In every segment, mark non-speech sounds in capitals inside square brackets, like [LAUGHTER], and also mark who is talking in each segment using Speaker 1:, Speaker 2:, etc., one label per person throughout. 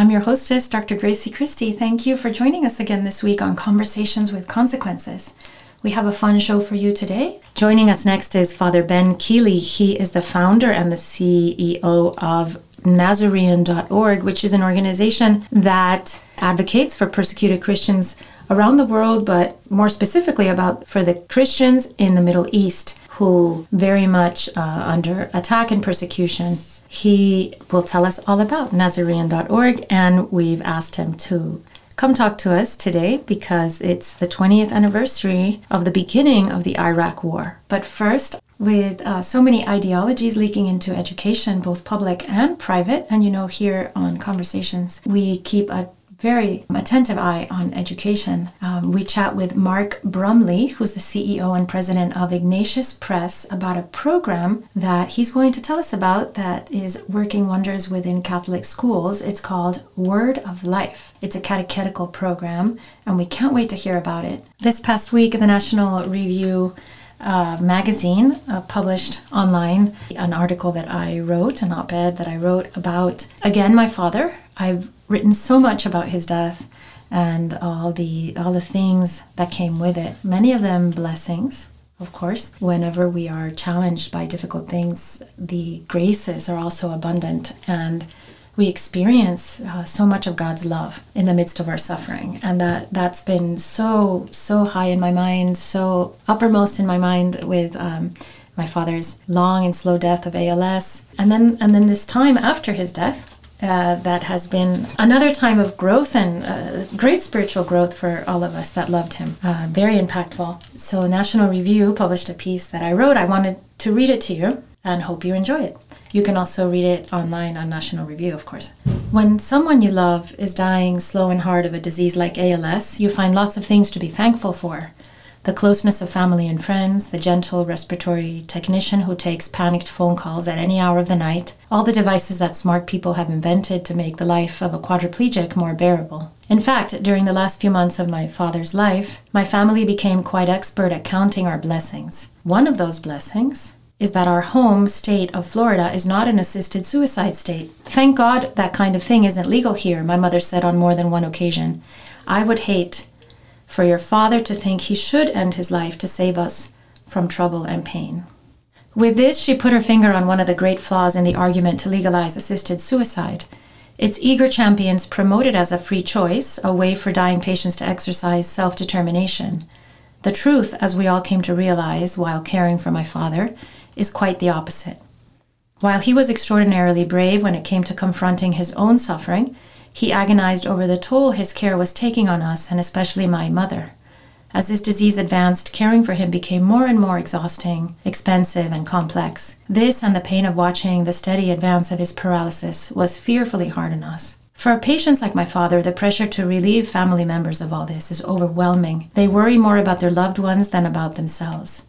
Speaker 1: I'm your hostess, Dr. Grazie Christie. Thank you for joining us again this week on Conversations with Consequences. We have a fun show for you today. Joining us next is Father Ben Kiely. He is the founder and the CEO of Nasarean.org, which is an organization that advocates for persecuted Christians around the world, but more specifically about for the Christians in the Middle East who very much uh, under attack and persecution he will tell us all about Nasarean.org, and we've asked him to come talk to us today because it's the 20th anniversary of the beginning of the Iraq War. But first, with uh, so many ideologies leaking into education, both public and private, and you know, here on Conversations, we keep a very attentive eye on education. Um, we chat with Mark Brumley, who's the CEO and president of Ignatius Press, about a program that he's going to tell us about that is working wonders within Catholic schools. It's called Word of Life. It's a catechetical program, and we can't wait to hear about it. This past week, the National Review uh, magazine uh, published online an article that I wrote, an op ed that I wrote about, again, my father. I've written so much about his death and all the all the things that came with it. Many of them blessings, of course. Whenever we are challenged by difficult things, the graces are also abundant and we experience uh, so much of God's love in the midst of our suffering, and that that's been so so high in my mind, so uppermost in my mind with um, my father's long and slow death of ALS, and then and then this time after his death, uh, that has been another time of growth and uh, great spiritual growth for all of us that loved him. Uh, very impactful. So, National Review published a piece that I wrote. I wanted to read it to you and hope you enjoy it. You can also read it online on National Review, of course. When someone you love is dying slow and hard of a disease like ALS, you find lots of things to be thankful for the closeness of family and friends, the gentle respiratory technician who takes panicked phone calls at any hour of the night, all the devices that smart people have invented to make the life of a quadriplegic more bearable. In fact, during the last few months of my father's life, my family became quite expert at counting our blessings. One of those blessings is that our home state of Florida is not an assisted suicide state. Thank God that kind of thing isn't legal here, my mother said on more than one occasion. I would hate for your Father to think he should end his life to save us from trouble and pain. With this, she put her finger on one of the great flaws in the argument to legalize assisted suicide. Its eager champions promote it as a free choice, a way for dying patients to exercise self determination. The truth, as we all came to realize while caring for my father, is quite the opposite. While he was extraordinarily brave when it came to confronting his own suffering, he agonized over the toll his care was taking on us, and especially my mother. As his disease advanced, caring for him became more and more exhausting, expensive, and complex. This and the pain of watching the steady advance of his paralysis was fearfully hard on us. For patients like my father, the pressure to relieve family members of all this is overwhelming. They worry more about their loved ones than about themselves.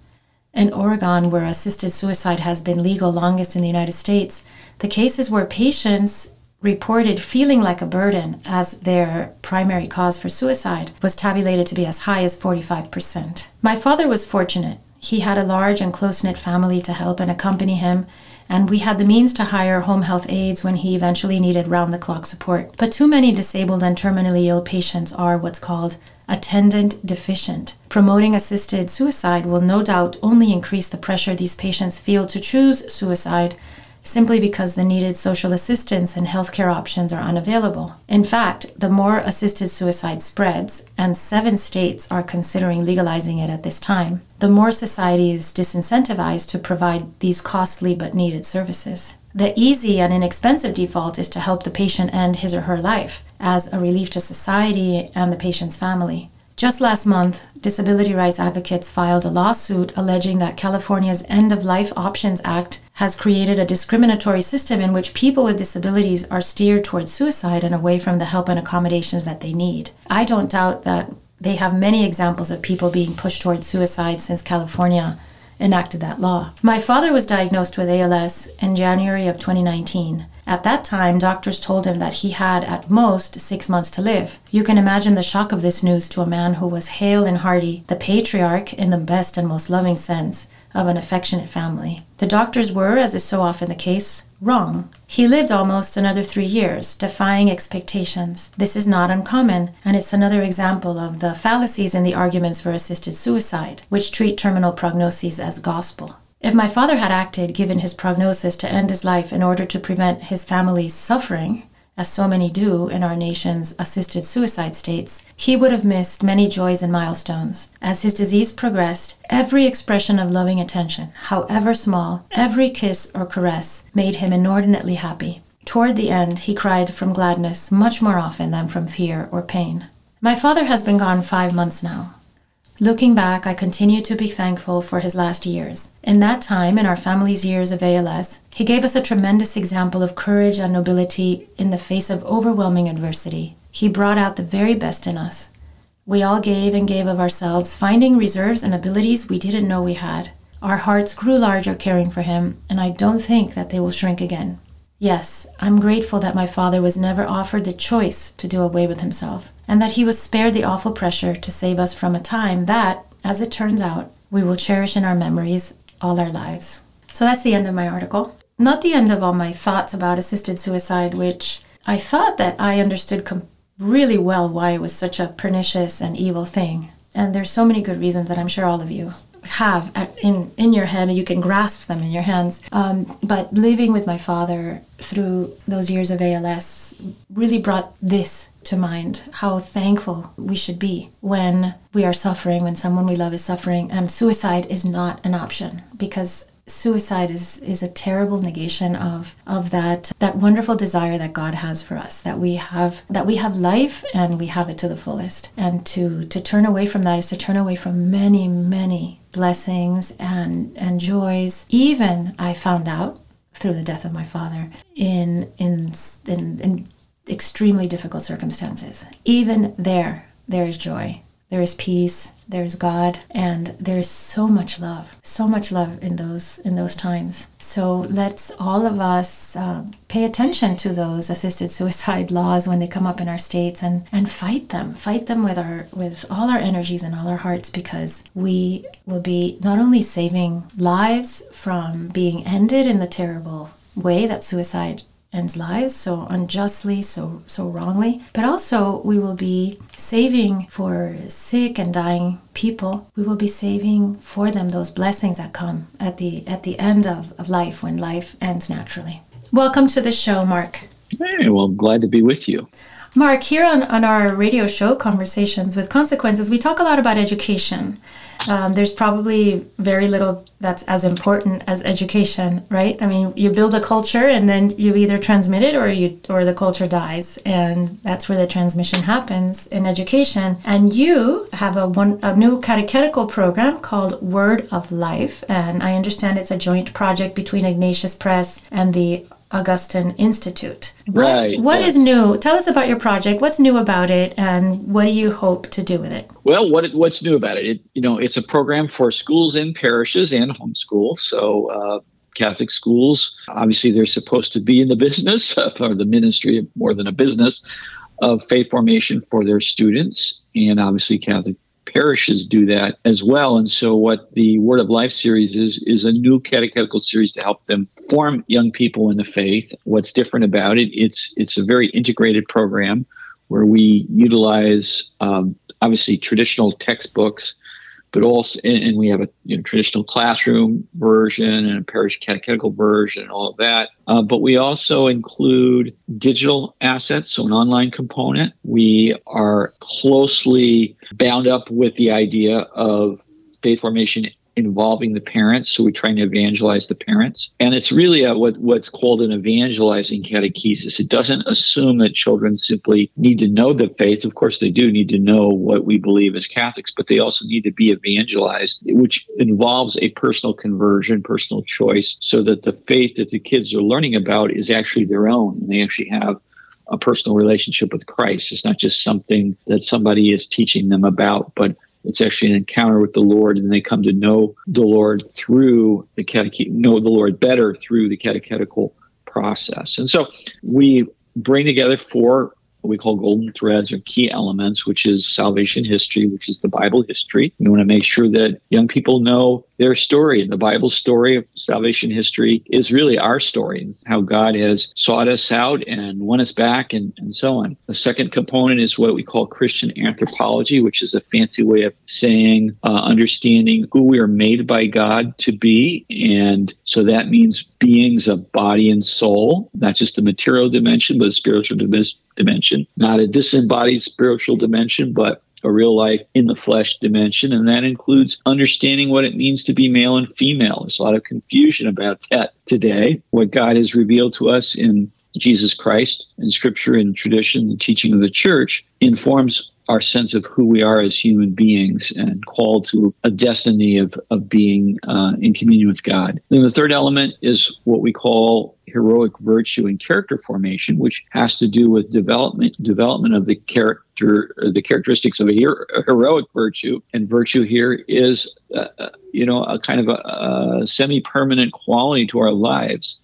Speaker 1: In Oregon, where assisted suicide has been legal longest in the United States, the cases where patients reported feeling like a burden as their primary cause for suicide was tabulated to be as high as 45%. My father was fortunate. He had a large and close knit family to help and accompany him, and we had the means to hire home health aides when he eventually needed round the clock support. But too many disabled and terminally ill patients are what's called attendant deficient. Promoting assisted suicide will no doubt only increase the pressure these patients feel to choose suicide simply because the needed social assistance and healthcare options are unavailable. In fact, the more assisted suicide spreads, and seven states are considering legalizing it at this time, the more society is disincentivized to provide these costly but needed services. The easy and inexpensive default is to help the patient end his or her life as a relief to society and the patient's family. Just last month, disability rights advocates filed a lawsuit alleging that California's End of Life Options Act has created a discriminatory system in which people with disabilities are steered towards suicide and away from the help and accommodations that they need. I don't doubt that they have many examples of people being pushed towards suicide since California enacted that law. My father was diagnosed with ALS in January of 2019. At that time, doctors told him that he had at most six months to live. You can imagine the shock of this news to a man who was hale and hearty, the patriarch in the best and most loving sense of an affectionate family. The doctors were, as is so often the case, wrong. He lived almost another three years, defying expectations. This is not uncommon, and it's another example of the fallacies in the arguments for assisted suicide, which treat terminal prognoses as gospel. If my father had acted, given his prognosis, to end his life in order to prevent his family's suffering, as so many do in our nation's assisted suicide states, he would have missed many joys and milestones. As his disease progressed, every expression of loving attention, however small, every kiss or caress, made him inordinately happy. Toward the end, he cried from gladness much more often than from fear or pain. My father has been gone five months now. Looking back, I continue to be thankful for his last years. In that time, in our family's years of ALS, he gave us a tremendous example of courage and nobility in the face of overwhelming adversity. He brought out the very best in us. We all gave and gave of ourselves, finding reserves and abilities we didn't know we had. Our hearts grew larger caring for him, and I don't think that they will shrink again. Yes, I'm grateful that my father was never offered the choice to do away with himself, and that he was spared the awful pressure to save us from a time that, as it turns out, we will cherish in our memories all our lives. So that's the end of my article. Not the end of all my thoughts about assisted suicide, which I thought that I understood com- really well why it was such a pernicious and evil thing. And there's so many good reasons that I'm sure all of you have in in your head, you can grasp them in your hands. Um, but living with my father through those years of ALS really brought this to mind how thankful we should be when we are suffering, when someone we love is suffering, and suicide is not an option because suicide is is a terrible negation of of that that wonderful desire that God has for us that we have that we have life and we have it to the fullest. And to to turn away from that is to turn away from many many blessings and and joys. Even I found out through the death of my father in in in, in extremely difficult circumstances. Even there there is joy there is peace there is god and there is so much love so much love in those in those times. So let's all of us uh, pay attention to those assisted [LAUGHS] suicide laws when they come up in our states and and fight them. Fight them with our with all our energies and all our hearts because we will be not only saving lives from being ended in the terrible way that suicide ends lives so unjustly, so so wrongly. But also we will be saving for sick and dying people. We will be saving for them those blessings that come at the at the end of, of life when life ends naturally. Welcome to the show, Mark.
Speaker 2: Hey, well, glad to be with you.
Speaker 1: Mark, here on, on our radio show, Conversations with Consequences, we talk a lot about education. Um, there's probably very little that's as important as education, right? I mean, you build a culture and then you either transmit it or you or the culture dies, and that's where the transmission happens in education. And you have a one a new catechetical program called Word of Life, and I understand it's a joint project between Ignatius Press and the Augustine Institute.
Speaker 2: Right.
Speaker 1: What, what yes. is new? Tell us about your project. What's new about it, and what do you hope to do with it?
Speaker 2: Well, what what's new about it? it you know, it's a program for schools and parishes and homeschool. So. Uh, Catholic schools, obviously, they're supposed to be in the [LAUGHS] business or the ministry of more than a business of faith formation for their students. And obviously, Catholic parishes do that as well. And so, what the Word of Life series is, is a new catechetical series to help them form young people in the faith. What's different about it? It's it's a very integrated program where we utilize um, obviously traditional textbooks but also and, we have a you know, traditional classroom version and a parish catechetical version and all of that. Uh, but we also include digital assets so an online component. We are closely bound up with the idea of faith formation involving the parents. So we're trying to evangelize the parents. And it's really a, what, what's called an evangelizing catechesis. It doesn't assume that children simply need to know the faith. Of course, they do need to know what we believe as Catholics, but they also need to be evangelized, which involves a personal conversion, personal choice, so that the faith that the kids are learning about is actually their own. And they actually have a personal relationship with Christ. It's not just something that somebody is teaching them about, but it's actually an encounter with the Lord, and they come to know the Lord through the catech- know the Lord better through the catechetical process. And so we bring together four what we call golden threads or key elements, which is salvation history, which is the Bible history. We want to make sure that young people know their story. The Bible story of salvation history is really our story, how God has sought us out and won us back and, and so on. The second component is what we call Christian anthropology, which is a fancy way of saying uh, understanding who we are made by God to be. And so that means beings of body and soul, not just the material dimension, but a spiritual dimension dimension, not a disembodied spiritual dimension, but a real life in the flesh dimension. And that includes understanding what it means to be male and female. There's a lot of confusion about that today. What God has revealed to us in Jesus Christ and scripture and tradition, the teaching of the church informs our sense of who we are as human beings and called to a destiny of, of being uh, in communion with God. Then the third element is what we call heroic virtue and character formation, which has to do with development development of the character, the characteristics of a, hero, a heroic virtue. And virtue here is, uh, uh you know, a kind of a, a semi-permanent quality to our lives.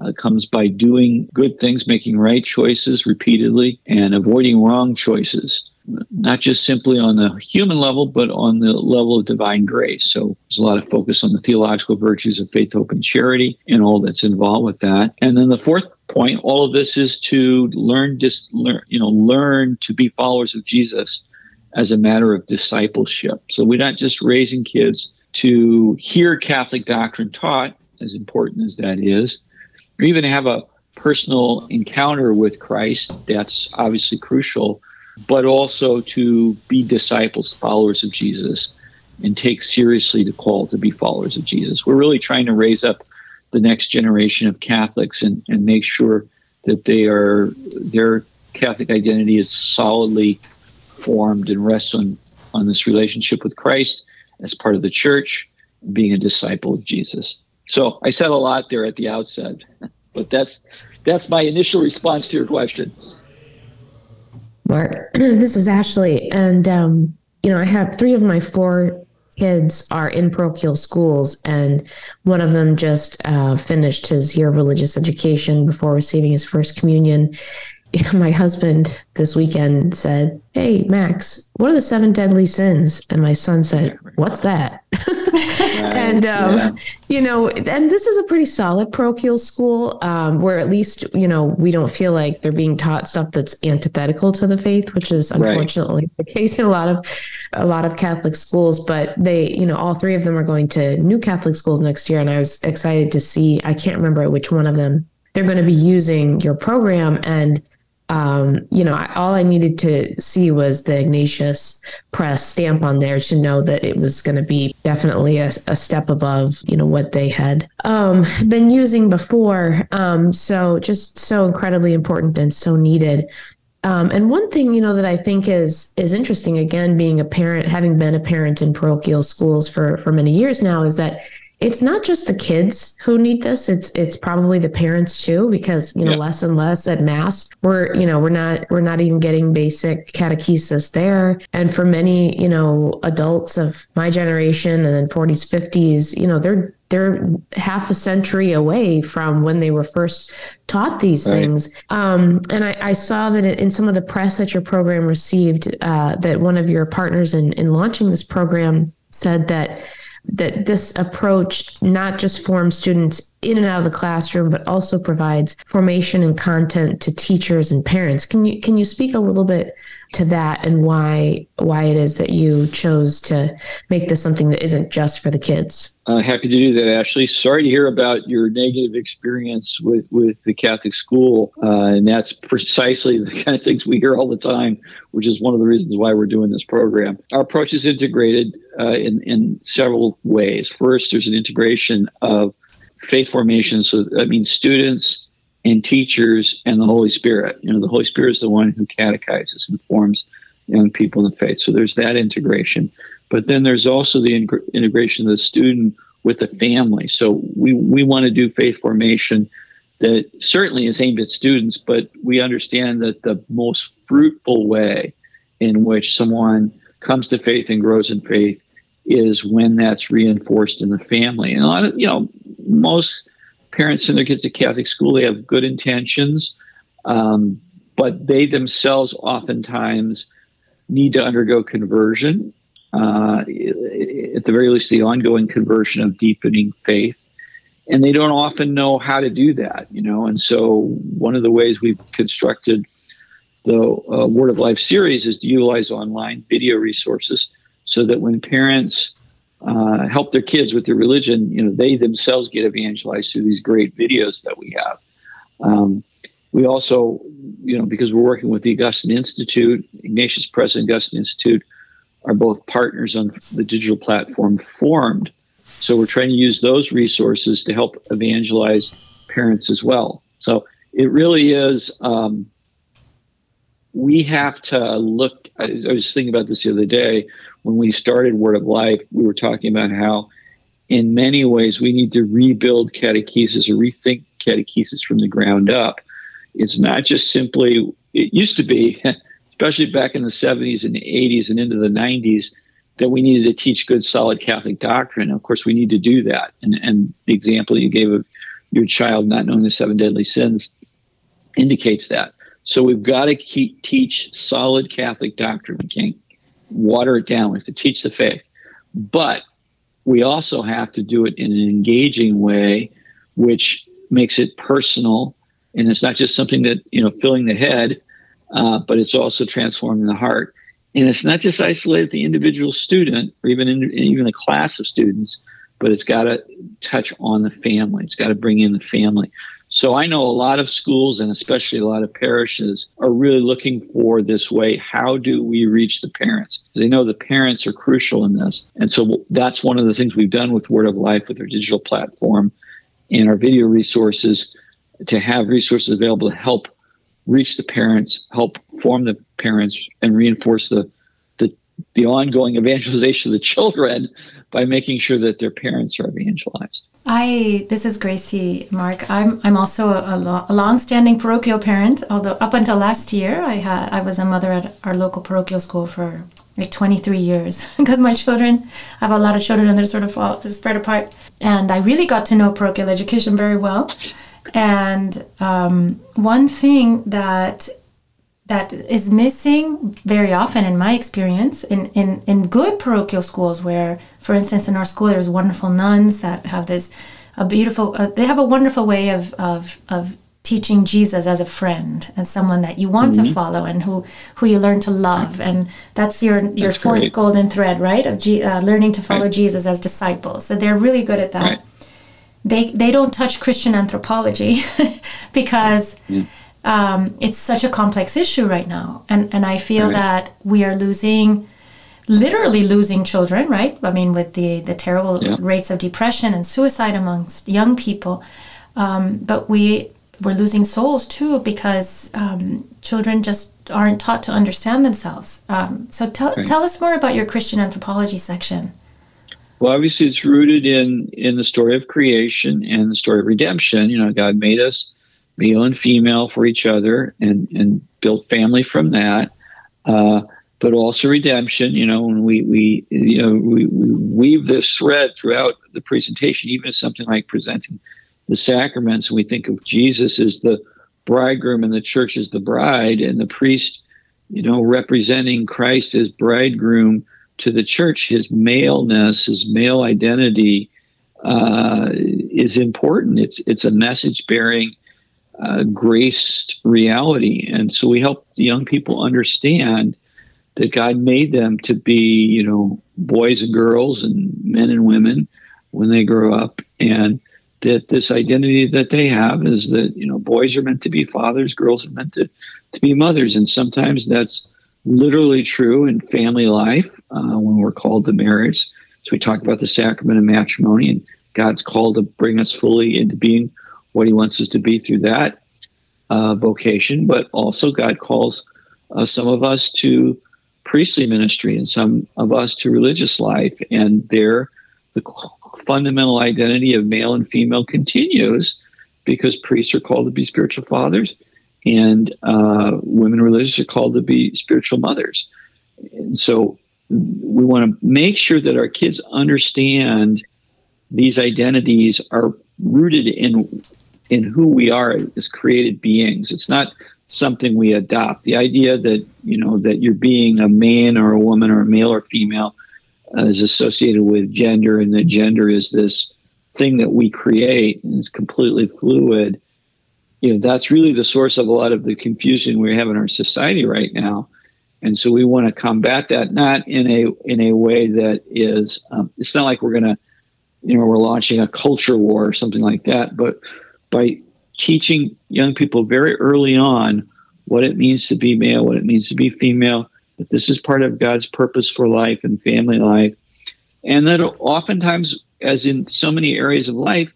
Speaker 2: Uh, comes by doing good things, making right choices repeatedly, and avoiding wrong choices not just simply on the human level, but on the level of divine grace. So there's a lot of focus on the theological virtues of faith, hope, and charity and all that's involved with that. And then the fourth point, all of this is to learn, just learn, you know, learn to be followers of Jesus as a matter of discipleship. So we're not just raising kids to hear Catholic doctrine taught, as important as that is, or even have a personal encounter with Christ. That's obviously crucial but also to be disciples, followers of Jesus, and take seriously the call to be followers of Jesus. We're really trying to raise up the next generation of Catholics and, and make sure that they are their Catholic identity is solidly formed and rests on, on this relationship with Christ as part of the church, being a disciple of Jesus. So I said a lot there at the outset, [LAUGHS] but that's that's my initial response to your question.
Speaker 3: Mark. [CLEARS THROAT] this is Ashley. And, um, you know, I have three of my four kids are in parochial schools, and one of them just uh, finished his year of religious education before receiving his first communion. [LAUGHS] My husband this weekend said, Hey, Max, what are the seven deadly sins? And my son said, What's that? [LAUGHS] and um, yeah. you know, and this is a pretty solid parochial school um, where at least you know we don't feel like they're being taught stuff that's antithetical to the faith, which is unfortunately right. the case in a lot of a lot of Catholic schools. But they, you know, all three of them are going to new Catholic schools next year, and I was excited to see. I can't remember which one of them they're going to be using your program and um, you know, I, all I needed to see was the Ignatius Press stamp on there to know that it was going to be definitely a, a, step above, you know, what they had um, been using before. Um, so just so incredibly important and so needed. Um, and one thing, you know, that I think is is interesting, again, being a parent, having been a parent in parochial schools for for many years now, is that it's not just the kids who need this it's it's probably the parents too because you know less and less at mass we're you know we're not we're not even getting basic catechesis there and for many you know adults of my generation and then 40s 50s you know they're they're half a century away from when they were first taught these right. things. Um, and I, I, saw that in some of the press that your program received, uh, that one of your partners in, in launching this program said that that this approach not just forms students in and out of the classroom, but also provides formation and content to teachers and parents. Can you can you speak a little bit to that and why why it is that you chose to make this something that isn't just for the kids.
Speaker 2: Uh, happy to do that, Ashley. Sorry to hear about your negative experience with, with the Catholic school. Uh, and that's precisely the [LAUGHS] kind of things we hear all the time, which is one of the reasons why we're doing this program. Our approach is integrated uh, in, in several ways. First, there's an integration of faith formation. So that means students and teachers and the Holy Spirit. You know, the Holy Spirit is the one who catechizes and forms young people in the faith. So there's that integration. But then there's also the in- integration of the student with the family. So we, we want to do faith formation that certainly is aimed at students, but we understand that the most fruitful way in which someone comes to faith and grows in faith is when that's reinforced in the family. And a lot of, you know, most parents send their kids to Catholic school, they have good intentions, um, but they themselves oftentimes need to undergo conversion. Uh, at the very least, the ongoing conversion of deepening faith. And they don't often know how to do that, you know. And so, one of the ways we've constructed the uh, Word of Life series is to utilize online video resources so that when parents uh, help their kids with their religion, you know, they themselves get evangelized through these great videos that we have. Um, we also, you know, because we're working with the Augustine Institute, Ignatius Press and Augustine Institute are both partners on the digital platform Formed. So we're trying to use those resources to help evangelize parents as well. So it really is. Um, we have to look. I was thinking about this the other day when we started Word of Life, we were talking about how, in many ways, we need to rebuild catechesis or rethink catechesis from the ground up. It's not just simply, it used to be, [LAUGHS] especially back in the 70s and 80s and into the 90s, that we needed to teach good, solid Catholic doctrine. Of course, we need to do that. And, and the example you gave of your child not knowing the seven deadly sins indicates that. So we've got to keep, teach solid Catholic doctrine. We can't water it down. We have to teach the faith. But we also have to do it in an engaging way, which makes it personal. And it's not just something that, you know, filling the head, uh, but it's also transforming the heart. And it's not just isolated to the individual student or even in, even a class of students, but it's got to touch on the family. It's got to bring in the family. So I know a lot of schools and especially a lot of parishes are really looking for this way. How do we reach the parents? They know the parents are crucial in this. And so that's one of the things we've done with Word of Life with our digital platform and our video resources to have resources available to help reach the parents, help form the parents, and reinforce the the, ongoing evangelization of the children by making sure that their parents are evangelized.
Speaker 1: I this is Grazie Mark. I'm I'm also a, a, long-standing parochial parent. Although up until last year, I had I was a mother at our local parochial school for like 23 years [LAUGHS] because my children I have a lot of children and they're sort of all spread apart. And I really got to know parochial education very well. And um, one thing that that is missing very often in my experience in, in, in good parochial schools where for instance in our school there's wonderful nuns that have this a beautiful uh, they have a wonderful way of, of, of teaching jesus as a friend and someone that you want mm-hmm. to follow and who, who you learn to love and that's your your that's fourth great. golden thread right of G, uh, learning to follow right. jesus as disciples so they're really good at that right. they they don't touch christian anthropology [LAUGHS] because yeah um, it's such a complex issue right now, and and I feel right. that we are losing, literally losing children. Right? I mean, with the the terrible yeah. rates of depression and suicide amongst young people, um, but we we're losing souls too because um, children just aren't taught to understand themselves. Um, so tell right. tell us more about your Christian anthropology section.
Speaker 2: Well, obviously, it's rooted in in the story of creation and the story of redemption. You know, God made us male and female for each other and and build family from that. Uh, but also redemption you know when we we you know we, we weave this thread throughout the presentation even if something like presenting the sacraments and we think of jesus as the bridegroom and the church as the bride and the priest you know representing christ as bridegroom to the church. His maleness his male identity uh, is important. It's it's a message bearing uh, graced reality. And so we help young people understand that God made them to be, you know, boys and girls and men and women when they grow up. And that this identity that they have is that, you know, boys are meant to be fathers, girls are meant to, to be mothers. And sometimes that's literally true in family life uh, when we're called to marriage. So we talk about the sacrament of matrimony, and God's called to bring us fully into being what He wants us to be through that uh, vocation. But also, God calls uh, some of us to priestly ministry and some of us to religious life, and there the fundamental identity of male and female continues because priests are called to be spiritual fathers and uh, women religious are called to be spiritual mothers. And so we want to make sure that our kids understand these identities are rooted in in who we are as created beings. It's not something we adopt. The idea that you know that you're being a man or a woman or a male or female uh, is associated with gender, and that gender is this thing that we create and is completely fluid you know that's really the source of a lot of the confusion we have in our society right now and so we want to combat that not in a in a way that is um, it's not like we're going to you know we're launching a culture war or something like that but by teaching young people very early on what it means to be male what it means to be female that this is part of god's purpose for life and family life and that oftentimes as in so many areas of life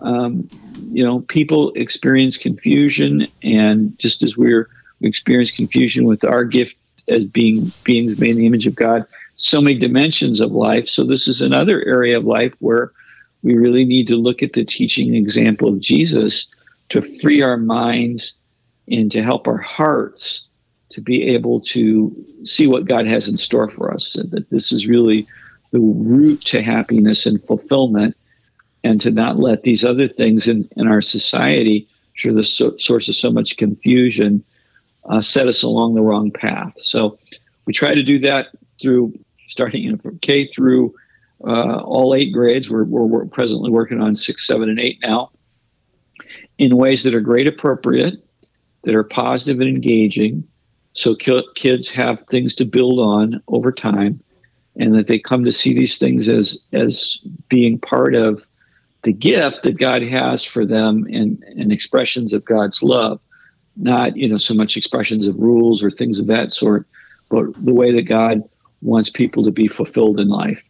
Speaker 2: um, you know, people experience confusion, and just as we're we experience confusion with our gift as being beings made in the image of God, so many dimensions of life. So this is another area of life where we really need to look at the teaching example of Jesus to free our minds and to help our hearts to be able to see what God has in store for us. And that this is really the route to happiness and fulfillment and to not let these other things in, in our society, which are the so, source of so much confusion, uh, set us along the wrong path. So we try to do that through starting know, from K through uh, all eight grades. We're, we're, we're, presently working on six, seven, and eight now in ways that are grade appropriate, that are positive and engaging, so kids have things to build on over time, and that they come to see these things as as being part of the gift that God has for them and, and expressions of God's love, not you know so much expressions of rules or things of that sort, but the way that God wants people to be fulfilled in life,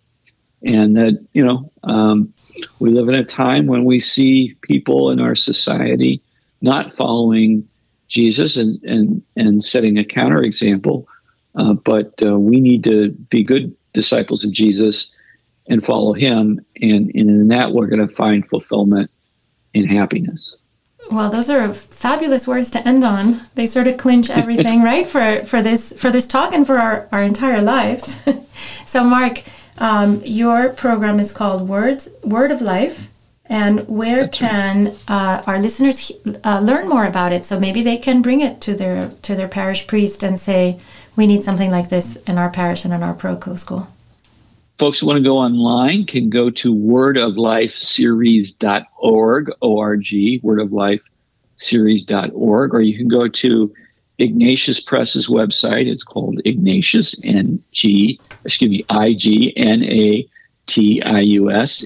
Speaker 2: and that you know um, we live in a time when we see people in our society not following Jesus and and and setting a counterexample, uh, but uh, we need to be good disciples of Jesus and follow him and, and in that we're going to find fulfillment and happiness.
Speaker 1: Well those are fabulous words to end on. They sort of clinch everything [LAUGHS] right for for this for this talk and for our, our entire lives. [LAUGHS] So mark um, your program is called words word of life and where That's can uh, our listeners uh, learn more about it? So maybe they can bring it to their to their parish priest and say we need something like this in our parish and in our pro-co school.
Speaker 2: Folks who want to go online can go to wordoflifeseries.org, O-R-G, wordoflifeseries.org, or you can go to Ignatius Press's website. It's called Ignatius, N-G, excuse me, I-G-N-A-T-I-U-S,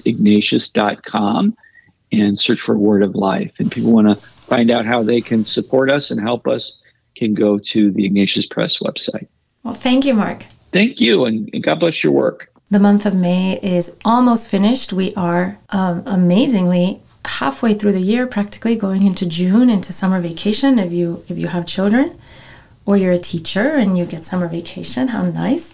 Speaker 2: ignatius.com, and search for Word of Life. And people want to find out how they can support us and help us can go to the Ignatius Press website.
Speaker 1: Well, thank you, Mark.
Speaker 2: Thank you, and, and God bless your work.
Speaker 1: The month of May is almost finished. We are um, amazingly halfway through the year, practically going into June, into summer vacation. If you if you have children, or you're a teacher and you get summer vacation, how nice!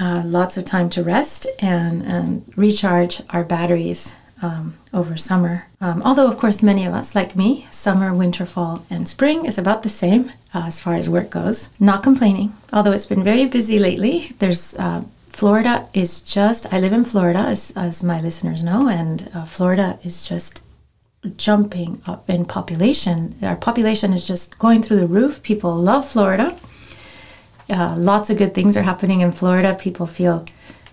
Speaker 1: Uh, lots of time to rest and, and recharge our batteries um, over summer. Um, although, of course, many of us, like me, summer, winter, fall, and spring is about the same uh, as far as work goes. Not complaining, although it's been very busy lately. There's uh, Florida is just, I live in Florida, as, as my listeners know, and uh, Florida is just jumping up in population. Our population is just going through the roof. People love Florida. Uh, lots of good things are happening in Florida. People feel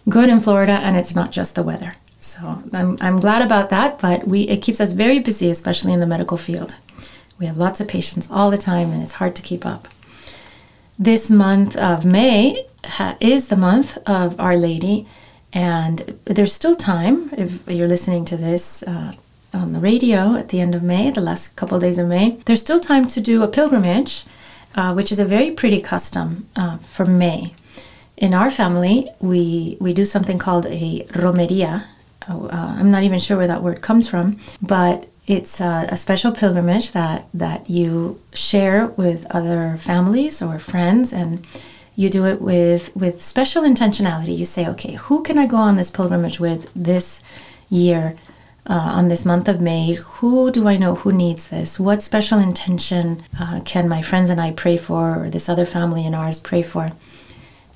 Speaker 1: good in Florida, and it's not just the weather. So I'm, I'm glad about that, but we it keeps us very busy, especially in the medical field. We have lots of patients all the time, and it's hard to keep up. this month of May ha- is the month of Our Lady, and there's still time if you're listening to this. Uh, on the radio at the end of May, the last couple of days of May, there's still time to do a pilgrimage, uh, which is a very pretty custom uh, for May. In our family, we we do something called a romeria. Uh, I'm not even sure where that word comes from, but it's a, a, special pilgrimage that that you share with other families or friends and you do it with with special intentionality you say okay who can i go on this pilgrimage with this year uh, on this month of may who do i know who needs this? What special intention uh, can my friends and i pray for or this other family and ours pray for?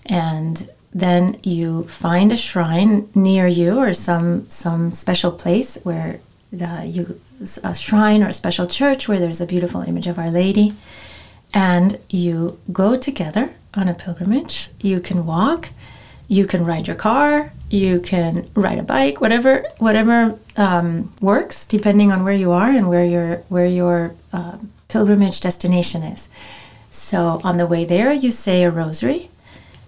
Speaker 1: And then you find a shrine near you or some some special place where the, you a shrine or a special church where there's a beautiful image of Our Lady, and you go together on a pilgrimage. You can walk, you can ride your car, you can ride a bike, whatever whatever um, works, depending on where you are and where your where your uh, pilgrimage destination is. So on the way there, you say a rosary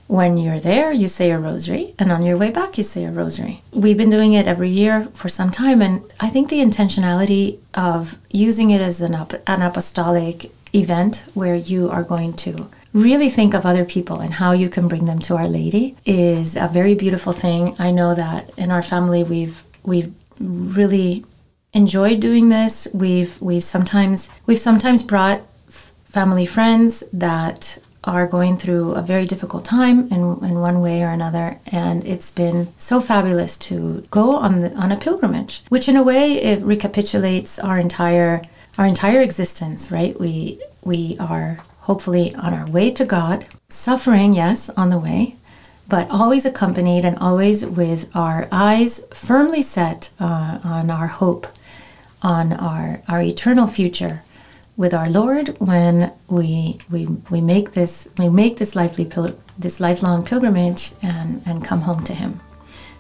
Speaker 1: when you're there, you say a rosary, and on your way back, you say a rosary. We've been doing it every year for some time, and I think the intentionality of using it as an, an apostolic event where you are going to really think of other people and how you can bring them to Our Lady is a very beautiful thing. I know that in our family, we've we've really enjoyed doing this. We've we've sometimes we've sometimes brought family friends that are going through a very difficult time in, in one way or another and it's been so fabulous to go on the, on a pilgrimage which in a way it recapitulates our entire our entire existence right we we are hopefully on our way to God suffering yes on the way but always accompanied and always with our eyes firmly set uh, on our hope on our our eternal future with our Lord when we we we make this we make this lively pil- this lifelong pilgrimage and and come home to Him.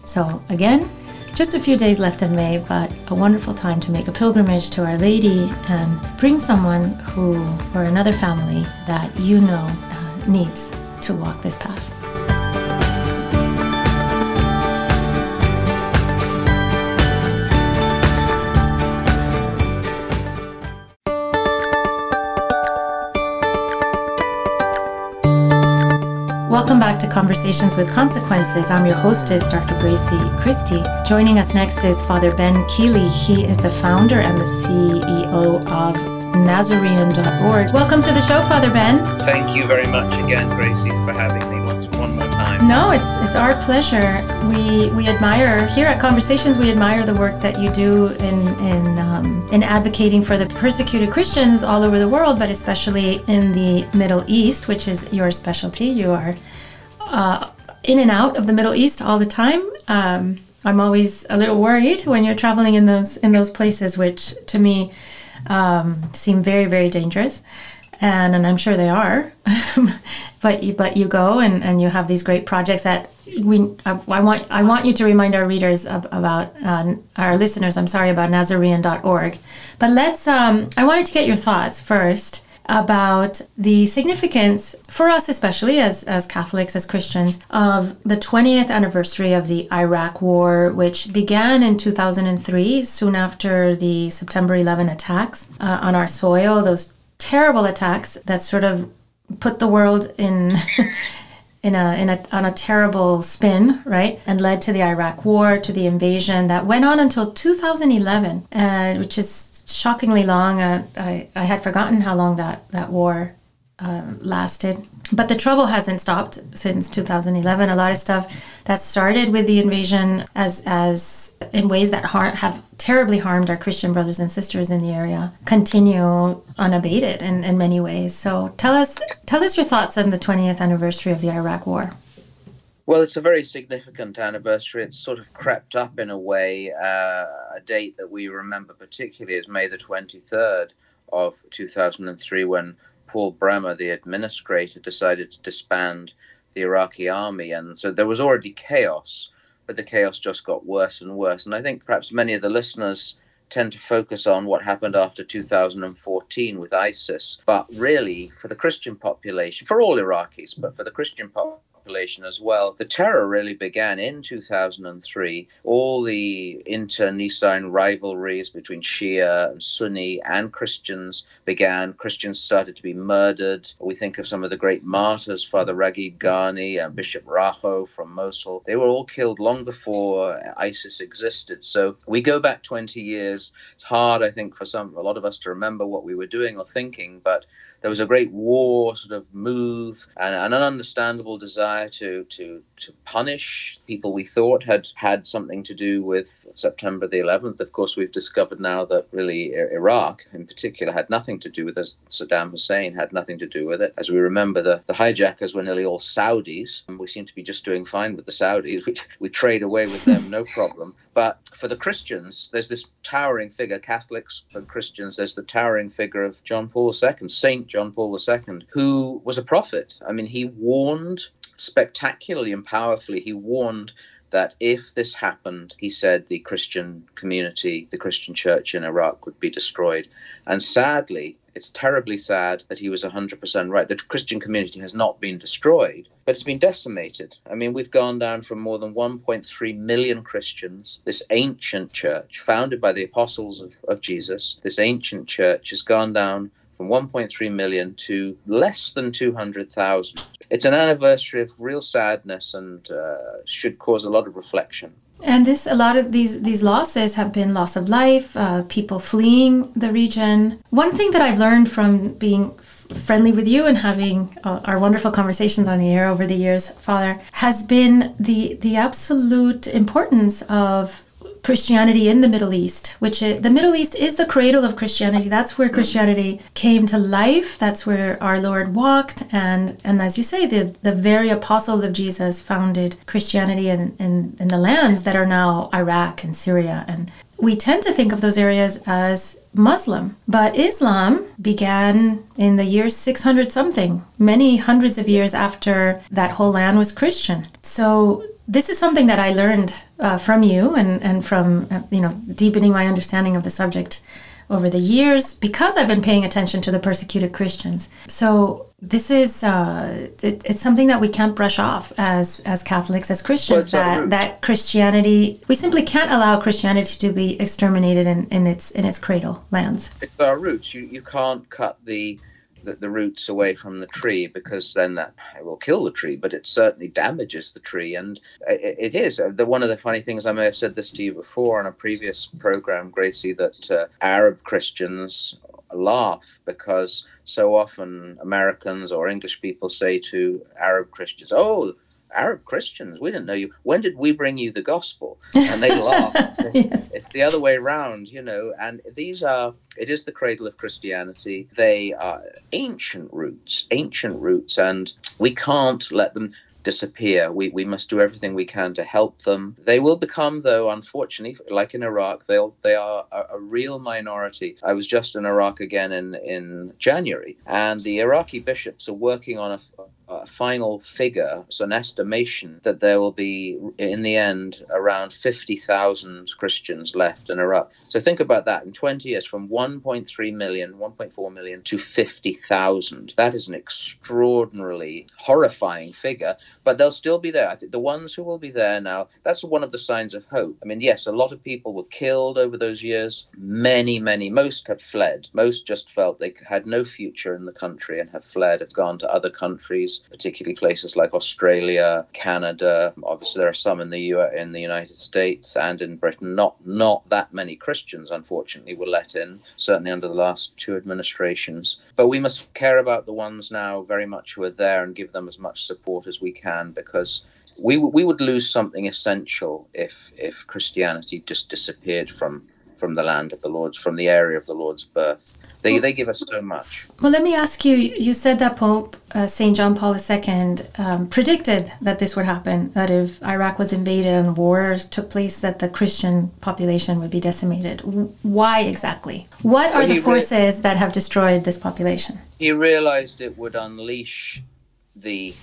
Speaker 1: So again, just a few days left in May, but a wonderful time to make a pilgrimage to Our Lady and bring someone who or another family that you know uh, needs to walk this path. Welcome back to Conversations with Consequences. I'm your hostess, Dr. Grazie Christie. Joining us next is Father Ben Kiely. He is the founder and the CEO of Nasarean.org. Welcome to the show, Father Ben.
Speaker 4: Thank you very much again, Grazie, for having
Speaker 1: No, it's it's our pleasure. We we admire here at Conversations. We admire the work that you do in in um, in advocating for the persecuted Christians all over the world, but especially in the Middle East, which is your specialty. You are uh, in and out of the Middle East all the time. Um, I'm always a little worried when you're traveling in those in those places, which to me um, seem very very dangerous, and and I'm sure they are. [LAUGHS] but you, but you go and, and you have these great projects that we I, I want I want you to remind our readers about uh, our listeners. I'm sorry about Nasarean.org, but let's. Um, I wanted to get your thoughts first about the significance for us especially as, as catholics as christians of the 20th anniversary of the iraq war which began in 2003 soon after the september 11 attacks uh, on our soil those terrible attacks that sort of put the world in [LAUGHS] in a, in a on a terrible spin, right? And led to the Iraq War, to the invasion that went on until 2011, uh, which is shockingly long. Uh, I, I had forgotten how long that, that war um, lasted. But the trouble hasn't stopped since 2011. A lot of stuff that started with the invasion as as in ways that har- have terribly harmed our Christian brothers and sisters in the area continue unabated in, in many ways. So tell us tell us your thoughts on the 20th anniversary of the Iraq War.
Speaker 4: Well, it's a very significant anniversary. It's sort of crept up in a way. Uh, a date that we remember particularly is May the 23rd of 2003 when Paul Bremer, the administrator, decided to disband the Iraqi army. And so there was already chaos, but the chaos just got worse and worse. And I think perhaps many of the listeners tend to focus on what happened after 2014 with ISIS. But really, for the Christian population, for all Iraqis, but for the Christian population, population as well. The terror really began in 2003. All the internecine rivalries between Shia and Sunni and Christians began. Christians started to be murdered. We think of some of the great martyrs, Father Ragheed Ganni and Bishop Rahho from Mosul. They were all killed long before ISIS existed. So we go back 20 years. It's hard, I think, for some, a lot of us to remember what we were doing or thinking, but there was a great war sort of move and, an understandable desire to, to, to punish people we thought had had something to do with September the 11th. Of course, we've discovered now that really Iraq in particular had nothing to do with it. Saddam Hussein had nothing to do with it. As we remember, the, the hijackers were nearly all Saudis. And we seem to be just doing fine with the Saudis. [LAUGHS] We, we trade away with them, no problem. But for the Christians, there's this towering figure, Catholics and Christians, there's the towering figure of John Paul II, Saint John Paul II, who was a prophet. I mean, he warned spectacularly and powerfully, he warned that if this happened, he said the Christian community, the Christian church in Iraq would be destroyed. And sadly, it's terribly sad that he was 100% right. The Christian community has not been destroyed, but it's been decimated. I mean, we've gone down from more than 1.3 million Christians. This ancient church, founded by the apostles of, of Jesus, this ancient church has gone down from 1.3 million to less than 200,000. It's an anniversary of real sadness and uh, should cause a lot of reflection.
Speaker 1: And this, a lot of these these losses have been loss of life, uh, people fleeing the region. One thing that I've learned from being friendly with you and having uh, our wonderful conversations on the air over the years, Father, has been the the absolute importance of Christianity in the Middle East, which is, the Middle East is the cradle of Christianity. That's where Christianity came to life. That's where our Lord walked, and and as you say, the the very apostles of Jesus founded Christianity in in, in the lands that are now Iraq and Syria, and we tend to think of those areas as Muslim, but Islam began in the year 600 something, many hundreds of years after that whole land was Christian. So this is something that I learned uh, from you and, and from, uh, you know, deepening my understanding of the subject over the years because I've been paying attention to the persecuted Christians. So this is uh, it, it's something that we can't brush off as as Catholics, as Christians. that that Christianity, we simply can't allow Christianity to be exterminated in, in its in its cradle lands.
Speaker 4: It's our roots. You you can't cut the the, the, roots away from the tree because then that will kill the tree, but it certainly damages the tree. And it, it is. Uh, the, one of the funny things, I may have said this to you before on a previous program, Grazie, that uh, Arab Christians laugh because so often Americans or English people say to Arab Christians, Oh, Arab Christians, we didn't know you. When did we bring you the gospel? And they laugh. yes. It's the other way around, you know. And these are, it is the cradle of Christianity. They are ancient roots, ancient roots, and we can't let them disappear. We, we must do everything we can to help them. They will become, though, unfortunately, like in Iraq, they'll they are a, a, real minority. I was just in Iraq again in, in January, and the Iraqi bishops are working on a, a final figure, so an estimation that there will be, in the end, around 50,000 Christians left in Iraq. So think about that. In 20 years, from 1.3 million, 1.4 million to 50,000. That is an extraordinarily horrifying figure, but they'll still be there. I think the ones who will be there now, that's one of the signs of hope. I mean, yes, a lot of people were killed over those years. Many, many, most have fled. Most just felt they had no future in the country and have fled, have gone to other countries particularly places like Australia, Canada. Obviously, there are some in the U- in the United States and in Britain. Not not that many Christians, unfortunately, were let in. Certainly under the last two administrations. But we must care about the ones now very much who are there and give them as much support as we can because we we would lose something essential if if Christianity just disappeared from from the land of the Lord's, from the area of the Lord's birth. They, well, they give us so much.
Speaker 1: Well, let me ask you you said that Pope uh, St. John Paul II um, predicted that this would happen, that if Iraq was invaded and wars took place, that the Christian population would be decimated. Why exactly? What are well, the forces re- that have destroyed this population?
Speaker 4: He realized it would unleash the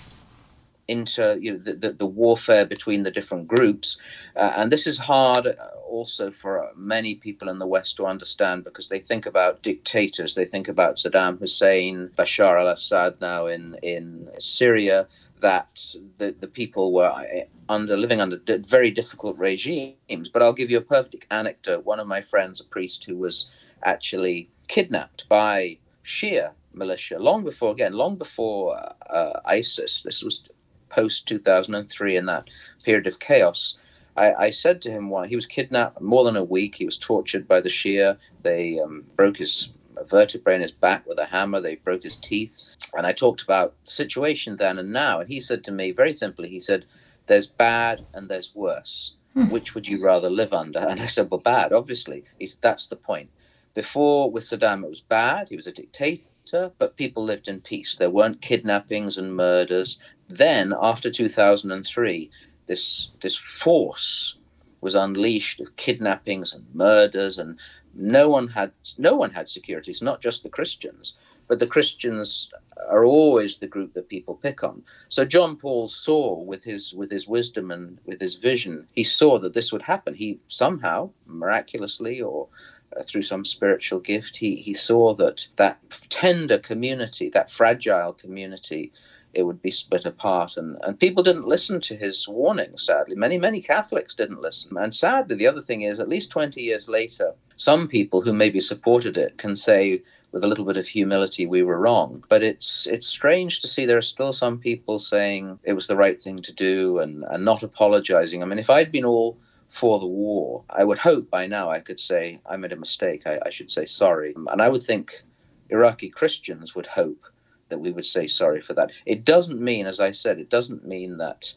Speaker 4: into you know, the, the, the, warfare between the different groups. Uh, and this is hard also for many people in the West to understand because they think about dictators. They think about Saddam Hussein, Bashar al Assad now in, in Syria, that the, the people were uh, under living under very difficult regimes. But I'll give you a perfect anecdote. One of my friends, a priest who was actually kidnapped by Shia militia long before, again, long before uh, ISIS. This was post 2003 in that period of chaos. I, I, said to him why he was kidnapped more than a week. He was tortured by the Shia. They um, broke his vertebrae in his back with a hammer. They broke his teeth. And I talked about the situation then and now. And he said to me very simply, he said, There's bad and there's worse. Hmm. Which would you rather live under? And I said, Well, bad, obviously. He said, That's the point. Before, with Saddam, it was bad. He was a dictator, but people lived in peace. There weren't kidnappings and murders. Then, after 2003, this this force was unleashed of kidnappings and murders, and no one had no one had security. It's not just the Christians, but the Christians are always the group that people pick on. So John Paul saw with his with his wisdom and with his vision, he saw that this would happen. He somehow, miraculously or uh, through some spiritual gift, he, he saw that that tender community, that fragile community, it would be split apart. And, and people didn't listen to his warning, sadly. Many, many Catholics didn't listen. And sadly, the other thing is, at least 20 years later, some people who maybe supported it can say, with a little bit of humility, we were wrong. But it's it's strange to see there are still some people saying it was the right thing to do and, and not apologizing. I mean, if I'd been all for the war, I would hope by now I could say I made a mistake. I, I should say sorry. And I would think Iraqi Christians would hope that we would say sorry for that. It doesn't mean, as I said, it doesn't mean that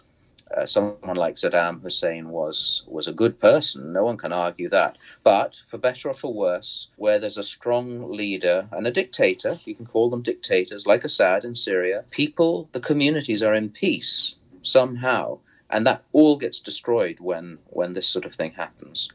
Speaker 4: uh, someone like Saddam Hussein was was a good person. No one can argue that. But for better or for worse, where there's a strong leader and a dictator, you can call them dictators, like Assad in Syria, people, the communities are in peace somehow, and that all gets destroyed when when this sort of thing happens.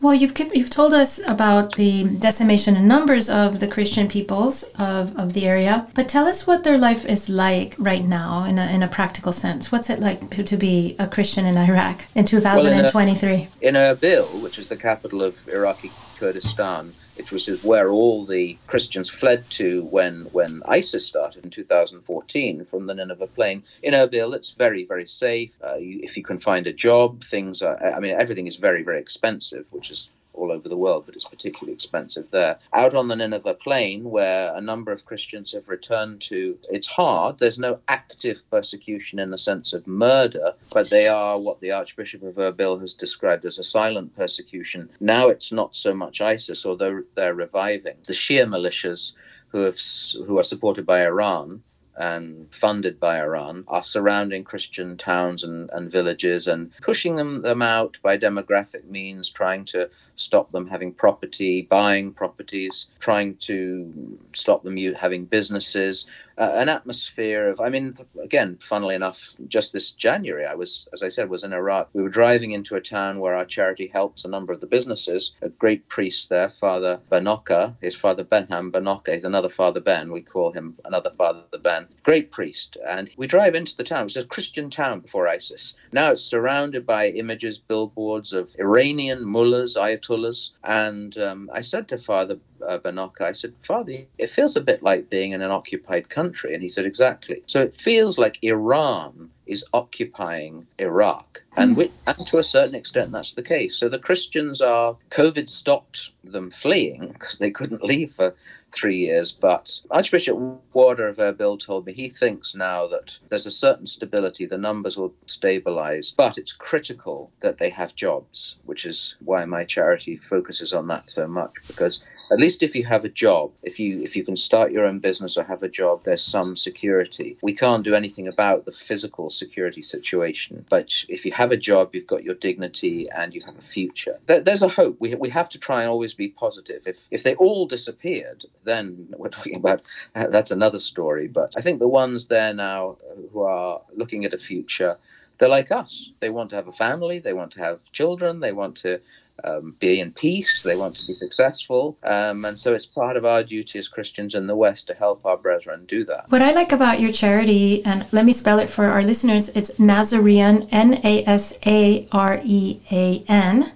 Speaker 1: Well, you've you've told us about the decimation in numbers of the Christian peoples of, of the area, but tell us what their life is like right now in a, in a practical sense. What's it like to, to be a Christian in Iraq in 2023? Well,
Speaker 4: in, Erbil, which is the capital of Iraqi Kurdistan, which was where all the Christians fled to when when ISIS started in 2014 from the Nineveh plain. In Erbil, it's very very safe. Uh, you, if you can find a job, things are. I mean, everything is very very expensive, which is all over the world, but it's particularly expensive there. Out on the Nineveh plain, where a number of Christians have returned to, it's hard. There's no active persecution in the sense of murder, but they are what the Archbishop of Erbil has described as a silent persecution. Now it's not so much ISIS, although they're reviving. The Shia militias who have who are supported by Iran and funded by Iran are surrounding Christian towns and, and villages and pushing them, them out by demographic means, trying to stop them having property, buying properties, trying to stop them having businesses, uh, an atmosphere of, I mean, again, funnily enough, just this January, I was, as I said, was in Iraq. We were driving into a town where our charity helps a number of the businesses. A great priest there, Father Benoka, his Father Behnam Benoka, he's another Father Ben. We call him another Father Ben. Great priest. And we drive into the town. It was a Christian town before ISIS. Now it's surrounded by images, billboards of Iranian mullahs, ayatollahs. And um, I said to Father uh, Benoka, I said, Father, it feels a bit like being in an occupied country. And he said, Exactly. So it feels like Iran is occupying Iraq. And, we, and to a certain extent, that's the case. So the Christians are, COVID stopped them fleeing because they couldn't [LAUGHS] leave for three years. But Archbishop Warda of Erbil told me he thinks now that there's a certain stability, the numbers will stabilize, but it's critical that they have jobs, which is why my charity focuses on that so much because at least if you have a job, if you if you can start your own business or have a job, there's some security. We can't do anything about the physical security situation, but if you have a job, you've got your dignity and you have a future. there's a hope. We we have to try and always be positive. If if they all disappeared, then we're talking about uh, that's another story. But I think the ones there now who are looking at a future, they're like us. They want to have a family. They want to have children. They want to um, be in peace. They want to be successful. Um, and so it's part of our duty as Christians in the West to help our brethren do that.
Speaker 1: What I like about your charity, and let me spell it for our listeners, it's Nasarean, N A S A R E A N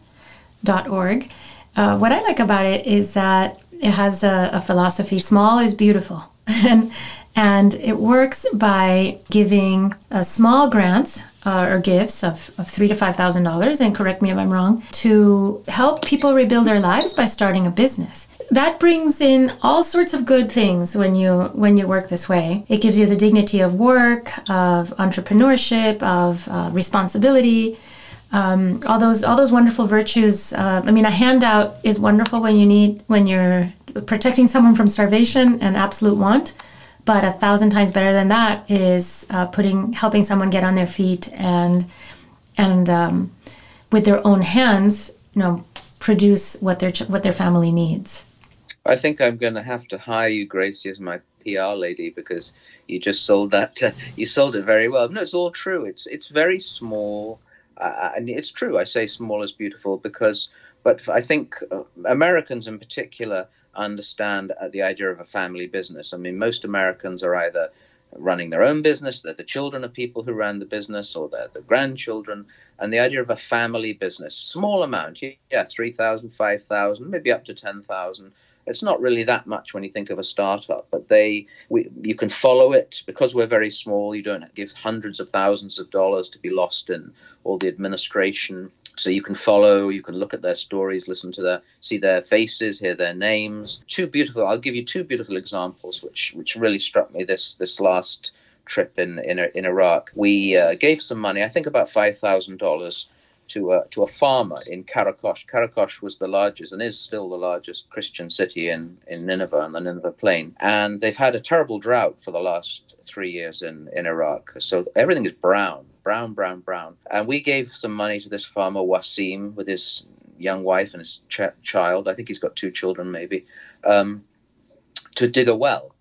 Speaker 1: dot org. Uh, what I like about it is that it has a, a philosophy small is beautiful. [LAUGHS] and and it works by giving uh, small grants uh, or gifts of, of three to five thousand dollars and correct me if i'm wrong to help people rebuild their lives by starting a business. That brings in all sorts of good things when you when you work this way. It gives you the dignity of work of entrepreneurship of uh, responsibility um, all those all those wonderful virtues uh, i mean a handout is wonderful when you need when you're protecting someone from starvation and absolute want but a thousand times better than that is uh, putting helping someone get on their feet and and um, with their own hands, you know, produce what their what their family needs.
Speaker 4: I think I'm going to have to hire you, Grazie, as my PR lady because you just sold that. Uh, you sold it very well. No, it's all true. It's it's very small, and it's true. I say small is beautiful because, but I think uh, Americans in particular understand uh, the idea of a family business. I mean, most Americans are either running their own business, they're the children of people who ran the business, or they're the grandchildren. And the idea of a family business, small amount, yeah, 3,000, 5,000, maybe up to 10,000. It's not really that much when you think of a startup, but they, we, you can follow it because we're very small. You don't give hundreds of thousands of dollars to be lost in all the administration so you can follow, you can look at their stories, listen to their, see their faces, hear their names. Two beautiful. I'll give you two beautiful examples, which which really struck me this this last trip in in, in Iraq. We uh, gave some money, I think about five thousand dollars, to a to a farmer in Karakosh. Karakosh was the largest and is still the largest Christian city in in Nineveh and the Nineveh Plain, and they've had a terrible drought for the last three years in in Iraq. So everything is brown brown, brown, brown. And we gave some money to this farmer, Wasim, with his young wife and his ch- child. I think he's got two children, maybe, um, to dig a well.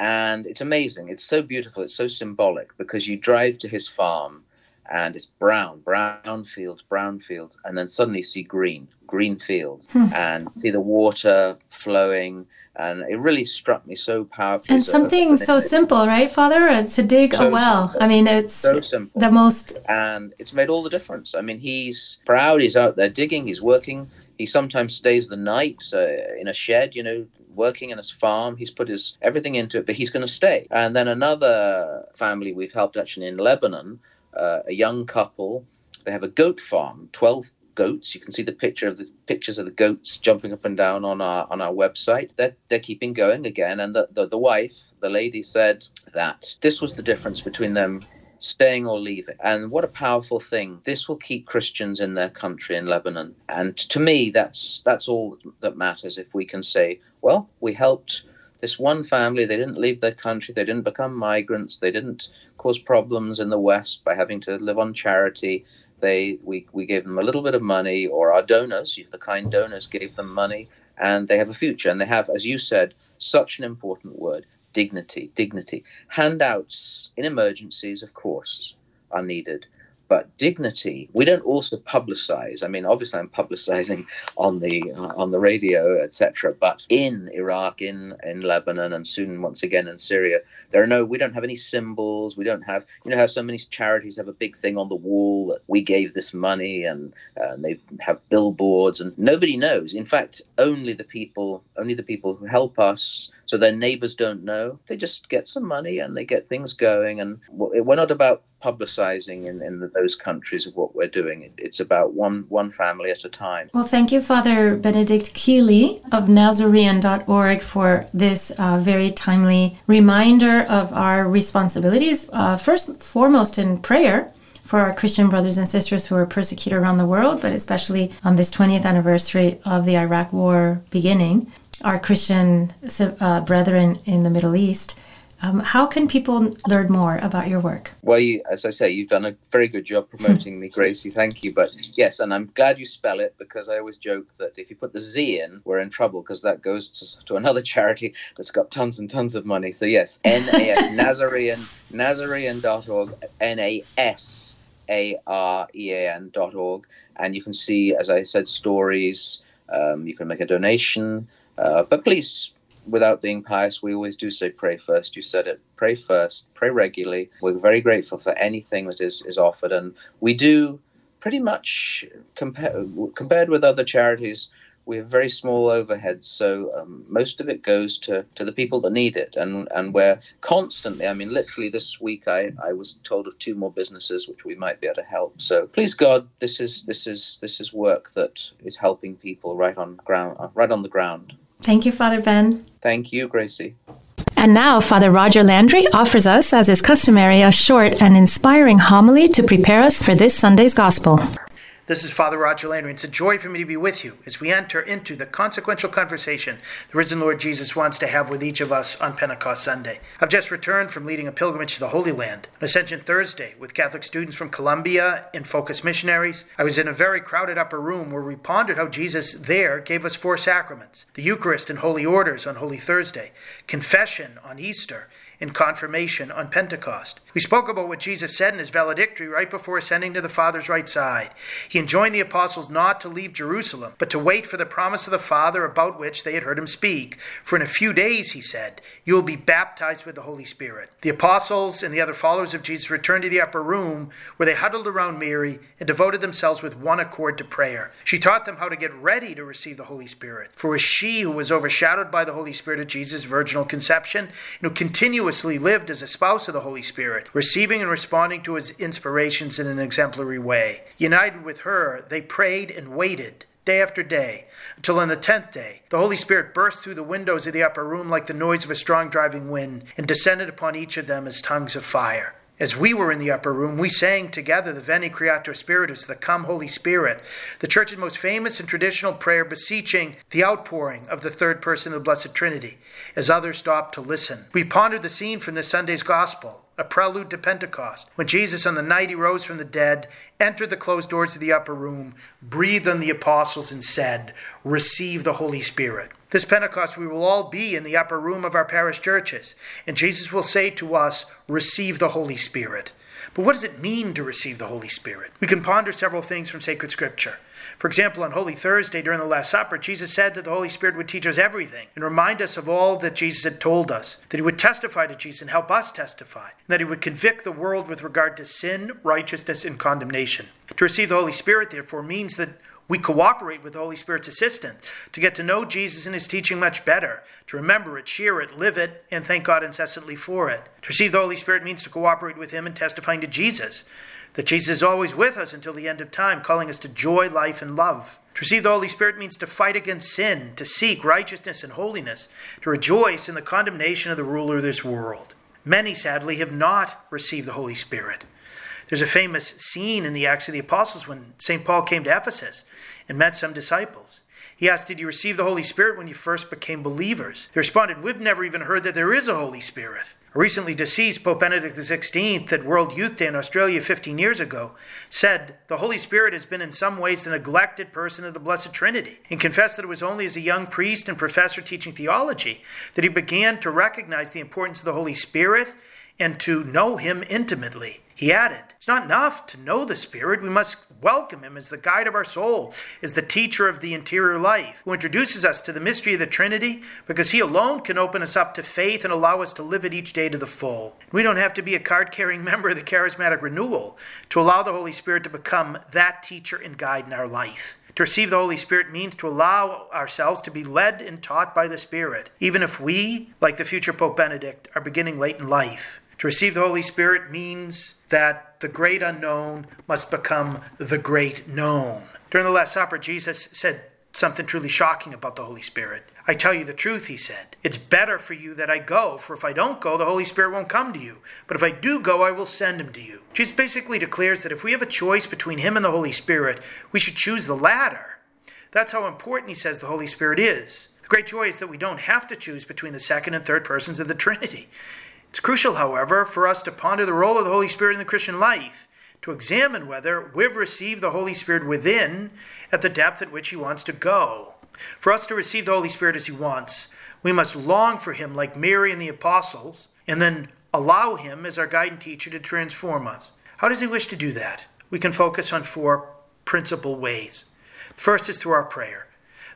Speaker 4: And it's amazing. It's so beautiful. It's so symbolic because you drive to his farm and it's brown, brown fields, brown fields, and then suddenly see green, green fields, hmm. and see the water flowing and it really struck me so powerfully.
Speaker 1: And so something so simple, right, Father? It's to dig so a well. Simple. I mean, it's so simple. The most,
Speaker 4: and it's made all the difference. I mean, he's proud. He's out there digging. He's working. He sometimes stays the night uh, in a shed. You know, working in his farm. He's put his everything into it, but he's going to stay. And then another family we've helped actually in Lebanon, uh, a young couple. They have a goat farm, twelve goats. You can see the picture of the pictures of the goats jumping up and down on our on our website. They're they're keeping going again, and the the, the wife, the lady, said that this was the difference between them staying or leaving. And what a powerful thing. This will keep Christians in their country in Lebanon. And to me that's that's all that matters if we can say, well, we helped this one family, they didn't leave their country, they didn't become migrants, they didn't cause problems in the West by having to live on charity. They we, we gave them a little bit of money or our donors the kind donors gave them money and they have a future and they have as you said such an important word dignity dignity. Handouts in emergencies of course are needed but dignity we don't also publicize i mean obviously i'm publicizing on the uh, on the radio etc but in iraq in in lebanon and soon once again in syria there are no we don't have any symbols we don't have you know how so many charities have a big thing on the wall that we gave this money and, uh, and they have billboards and nobody knows in fact only the people only the people who help us so their neighbors don't know. They just get some money and they get things going. And we're not about publicizing in, in those countries of what we're doing. It's about one one family at a time.
Speaker 1: Well, thank you, Father Benedict Kiely of Nasarean.org for this uh, very timely reminder of our responsibilities. Uh, first, foremost in prayer for our Christian brothers and sisters who are persecuted around the world, but especially on this 20th anniversary of the Iraq War beginning our Christian uh, brethren in the Middle East. Um, how can people learn more about your work?
Speaker 4: Well, you, as I say, you've done a very good job [LAUGHS] promoting me, Grazie. Thank you. But yes, and I'm glad you spell it because I always joke that if you put the Z in, we're in trouble because that goes to, to another [LAUGHS] charity that's got tons and tons of money. So yes, N A S [LAUGHS] Nasarean Nasarean.org N A S A R E A N dot org and you can see, as I said, stories. Um, you can make a donation, uh, but please, without being pious, we always do say pray first. You said it, pray first, pray regularly. We're very grateful for anything that is is offered, and we do pretty much compare, compared with other charities we have very small overheads, so um, most of it goes to, to the people that need it, and and we're constantly. I mean, literally this week, I, I was told of two more businesses which we might be able to help. So please God, this is this is this is work that is helping people right on ground, right on the ground.
Speaker 1: Thank you, Father Ben.
Speaker 4: Thank you, Grazie.
Speaker 1: And now, Father Roger Landry offers us, as is customary, a short and inspiring homily to prepare us for this Sunday's Gospel.
Speaker 5: This is Father Roger Landry. It's a joy for me to be with you as we enter into the consequential conversation the risen Lord Jesus wants to have with each of us on Pentecost Sunday. I've just returned from leading a pilgrimage to the Holy Land, on Ascension Thursday, with Catholic students from Columbia and Focus missionaries. I was in a very crowded upper room where we pondered how Jesus there gave us four sacraments the Eucharist and Holy Orders on Holy Thursday, confession on Easter, in confirmation on Pentecost. We spoke about what Jesus said in his valedictory right before ascending to the Father's right side. He enjoined the apostles not to leave Jerusalem, but to wait for the promise of the Father about which they had heard him speak. For in a few days, he said, you will be baptized with the Holy Spirit. The apostles and the other followers of Jesus returned to the upper room where they huddled around Mary and devoted themselves with one accord to prayer. She taught them how to get ready to receive the Holy Spirit. For it was she who was overshadowed by the Holy Spirit at Jesus' virginal conception and who continued lived as a spouse of the Holy Spirit, receiving and responding to his inspirations in an exemplary way. United with her, they prayed and waited day after day, until on the tenth day the Holy Spirit burst through the windows of the upper room like the noise of a strong driving wind, and descended upon each of them as tongues of fire. As we were in the upper room, we sang together the Veni Creator Spiritus, the Come Holy Spirit, the Church's most famous and traditional prayer beseeching the outpouring of the third person of the Blessed Trinity, as others stopped to listen. We pondered the scene from this Sunday's Gospel, a prelude to Pentecost, when Jesus, on the night he rose from the dead, entered the closed doors of the upper room, breathed on the apostles, and said, Receive the Holy Spirit. This Pentecost, we will all be in the upper room of our parish churches, and Jesus will say to us, Receive the Holy Spirit. But what does it mean to receive the Holy Spirit? We can ponder several things from sacred scripture. For example, on Holy Thursday during the Last Supper, Jesus said that the Holy Spirit would teach us everything and remind us of all that Jesus had told us, that he would testify to Jesus and help us testify, that he would convict the world with regard to sin, righteousness, and condemnation. To receive the Holy Spirit, therefore, means that we cooperate with the Holy Spirit's assistance to get to know Jesus and his teaching much better, to remember it, share it, live it, and thank God incessantly for it. To receive the Holy Spirit means to cooperate with him in testifying to Jesus, that Jesus is always with us until the end of time, calling us to joy, life, and love. To receive the Holy Spirit means to fight against sin, to seek righteousness and holiness, to rejoice in the condemnation of the ruler of this world. Many, sadly, have not received the Holy Spirit. There's a famous scene in the Acts of the Apostles when St. Paul came to Ephesus and met some disciples. He asked, Did you receive the Holy Spirit when you first became believers? They responded, We've never even heard that there is a Holy Spirit. A recently deceased Pope Benedict XVI at World Youth Day in Australia 15 years ago said, The Holy Spirit has been in some ways the neglected person of the Blessed Trinity, and confessed that it was only as a young priest and professor teaching theology that he began to recognize the importance of the Holy Spirit and to know him intimately. He added, It's not enough to know the Spirit. We must welcome Him as the guide of our soul, as the teacher of the interior life, who introduces us to the mystery of the Trinity, because He alone can open us up to faith and allow us to live it each day to the full. We don't have to be a card carrying [LAUGHS] member of the charismatic renewal to allow the Holy Spirit to become that teacher and guide in our life. To receive the Holy Spirit means to allow ourselves to be led and taught by the Spirit, even if we, like the future Pope Benedict, are beginning late in life. To receive the Holy Spirit means that the great unknown must become the great known. During the Last Supper, Jesus said something truly shocking about the Holy Spirit. I tell you the truth, he said. It's better for you that I go, for if I don't go, the Holy Spirit won't come to you. But if I do go, I will send him to you. Jesus basically declares that if we have a choice between him and the Holy Spirit, we should choose the latter. That's how important he says the Holy Spirit is. The great joy is that we don't have to choose between the second and third persons of the Trinity. It's crucial, however, for us to ponder the role of the Holy Spirit in the Christian life, to examine whether we've received the Holy Spirit within at the depth at which He wants to go. For us to receive the Holy Spirit as He wants, we must long for Him like Mary and the apostles, and then allow Him as our guide and teacher to transform us. How does He wish to do that? We can focus on four principal ways. First is through our prayer.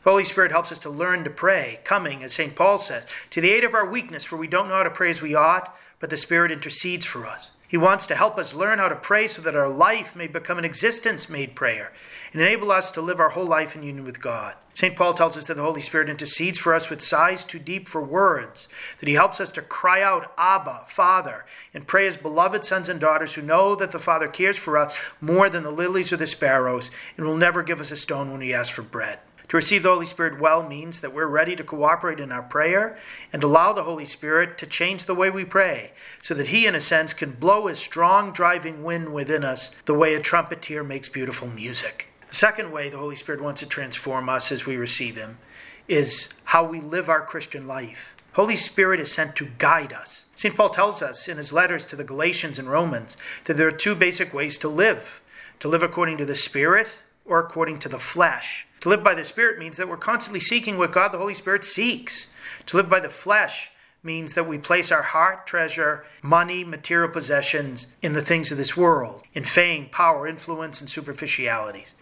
Speaker 5: The Holy Spirit helps us to learn to pray, coming, as St. Paul says, to the aid of our weakness, for we don't know how to pray as we ought, but the Spirit intercedes for us. He wants to help us learn how to pray so that our life may become an existence made prayer and enable us to live our whole life in union with God. St. Paul tells us that the Holy Spirit intercedes for us with sighs too deep for words, that he helps us to cry out, Abba, Father, and pray as beloved sons and daughters who know that the Father cares for us more than the lilies or the sparrows and will never give us a stone when we ask for bread. To receive the Holy Spirit well means that we're ready to cooperate in our prayer and allow the Holy Spirit to change the way we pray, so that He, in a sense, can blow His strong driving wind within us the way a trumpeter makes beautiful music. The second way the Holy Spirit wants to transform us as we receive Him is how we live our Christian life. Holy Spirit is sent to guide us. St. Paul tells us in his letters to the Galatians and Romans that there are two basic ways to live to live according to the Spirit or according to the flesh. To live by the Spirit means that we're constantly seeking what God the Holy Spirit seeks. To live by the flesh means that we place our heart, treasure, money, material possessions in the things of this world, in fame, power, influence, and superficialities.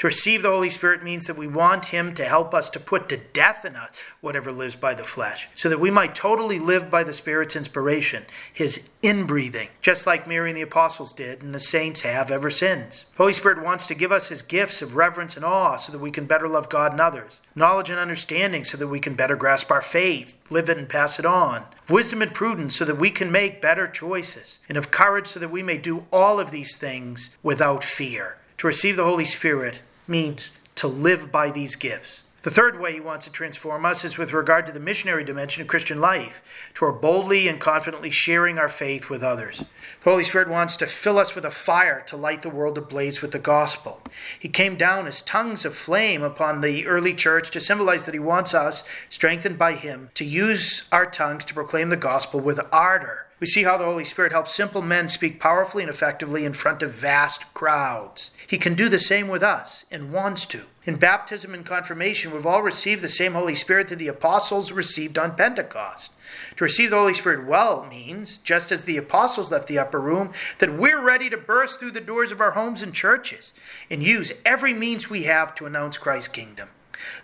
Speaker 5: To receive the Holy Spirit means that we want Him to help us to put to death in us whatever lives by the flesh, so that we might totally live by the Spirit's inspiration, His inbreathing, just like Mary and the apostles did and the saints have ever since. The Holy Spirit wants to give us His gifts of reverence and awe so that we can better love God and others, knowledge and understanding so that we can better grasp our faith, live it, and pass it on, wisdom and prudence so that we can make better choices, and of courage so that we may do all of these things without fear. To receive the Holy Spirit means to live by these gifts. The third way he wants to transform us is with regard to the missionary dimension of Christian life, toward boldly and confidently sharing our faith with others. The Holy Spirit wants to fill us with a fire to light the world ablaze with the gospel. He came down as tongues of flame upon the early church to symbolize that he wants us, strengthened by him, to use our tongues to proclaim the gospel with ardor. We see how the Holy Spirit helps simple men speak powerfully and effectively in front of vast crowds. He can do the same with us and wants to. In baptism and confirmation, we've all received the same Holy Spirit that the apostles received on Pentecost. To receive the Holy Spirit well means, just as the apostles left the upper room, that we're ready to burst through the doors of our homes and churches and use every means we have to announce Christ's kingdom.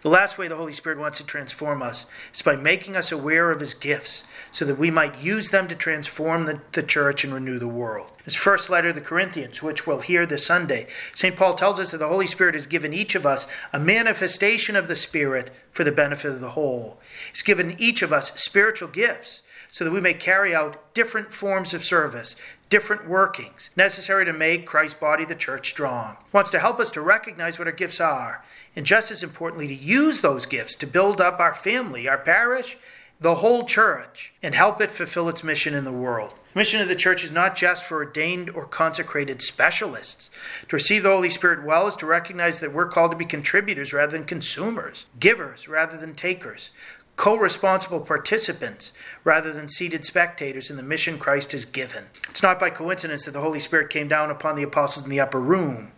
Speaker 5: The last way the Holy Spirit wants to transform us is by making us aware of His gifts so that we might use them to transform the, the church and renew the world. His first letter to the Corinthians, which we'll hear this Sunday, St. Paul tells us that the Holy Spirit has given each of us a manifestation of the Spirit for the benefit of the whole. He's given each of us spiritual gifts so that we may carry out different forms of service, different workings necessary to make Christ's body, the church, strong. He wants to help us to recognize what our gifts are, and just as importantly, to use those gifts to build up our family, our parish, the whole church, and help it fulfill its mission in the world. The mission of the church is not just for ordained or consecrated specialists. To receive the Holy Spirit well is to recognize that we're called to be contributors rather than consumers, givers rather than takers, co responsible participants rather than seated spectators in the mission Christ has given. It's not by coincidence that the Holy Spirit came down upon the apostles in the upper room,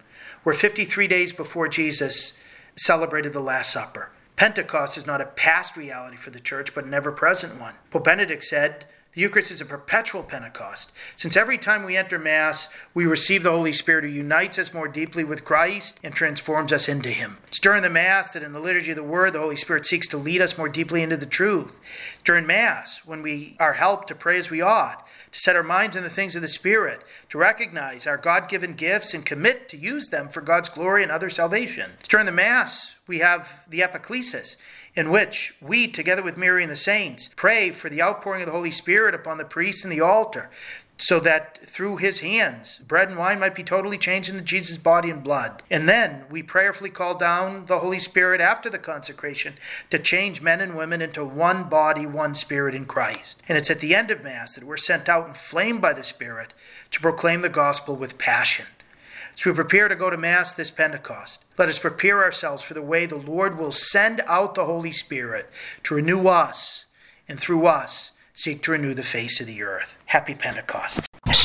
Speaker 5: where 53 days before Jesus celebrated the Last Supper. Pentecost is not a past reality for the church, but an ever present one. Pope Benedict said, the Eucharist is a perpetual Pentecost. Since every time we enter Mass, we receive the Holy Spirit who unites us more deeply with Christ and transforms us into Him. It's during the Mass that in the liturgy of the Word, the Holy Spirit seeks to lead us more deeply into the truth. During Mass, when we are helped to pray as we ought, to set our minds on the things of the Spirit, to recognize our God given gifts and commit to use them for God's glory and other salvation. It's during the Mass we have the epiclesis, in which we, together with Mary and the saints, pray for the outpouring of the Holy Spirit upon the priest and the altar, so that through his hands bread and wine might be totally changed into Jesus' body and blood. And then we prayerfully call down the Holy Spirit after the consecration to change men and women into one body, one spirit in Christ. And it's at the end of Mass that we're sent out inflamed by the Spirit to proclaim the gospel with passion. As we prepare to go to Mass this Pentecost, let us prepare ourselves for the way the Lord will send out the Holy Spirit to renew us and through us seek to renew the face of the earth. Happy Pentecost.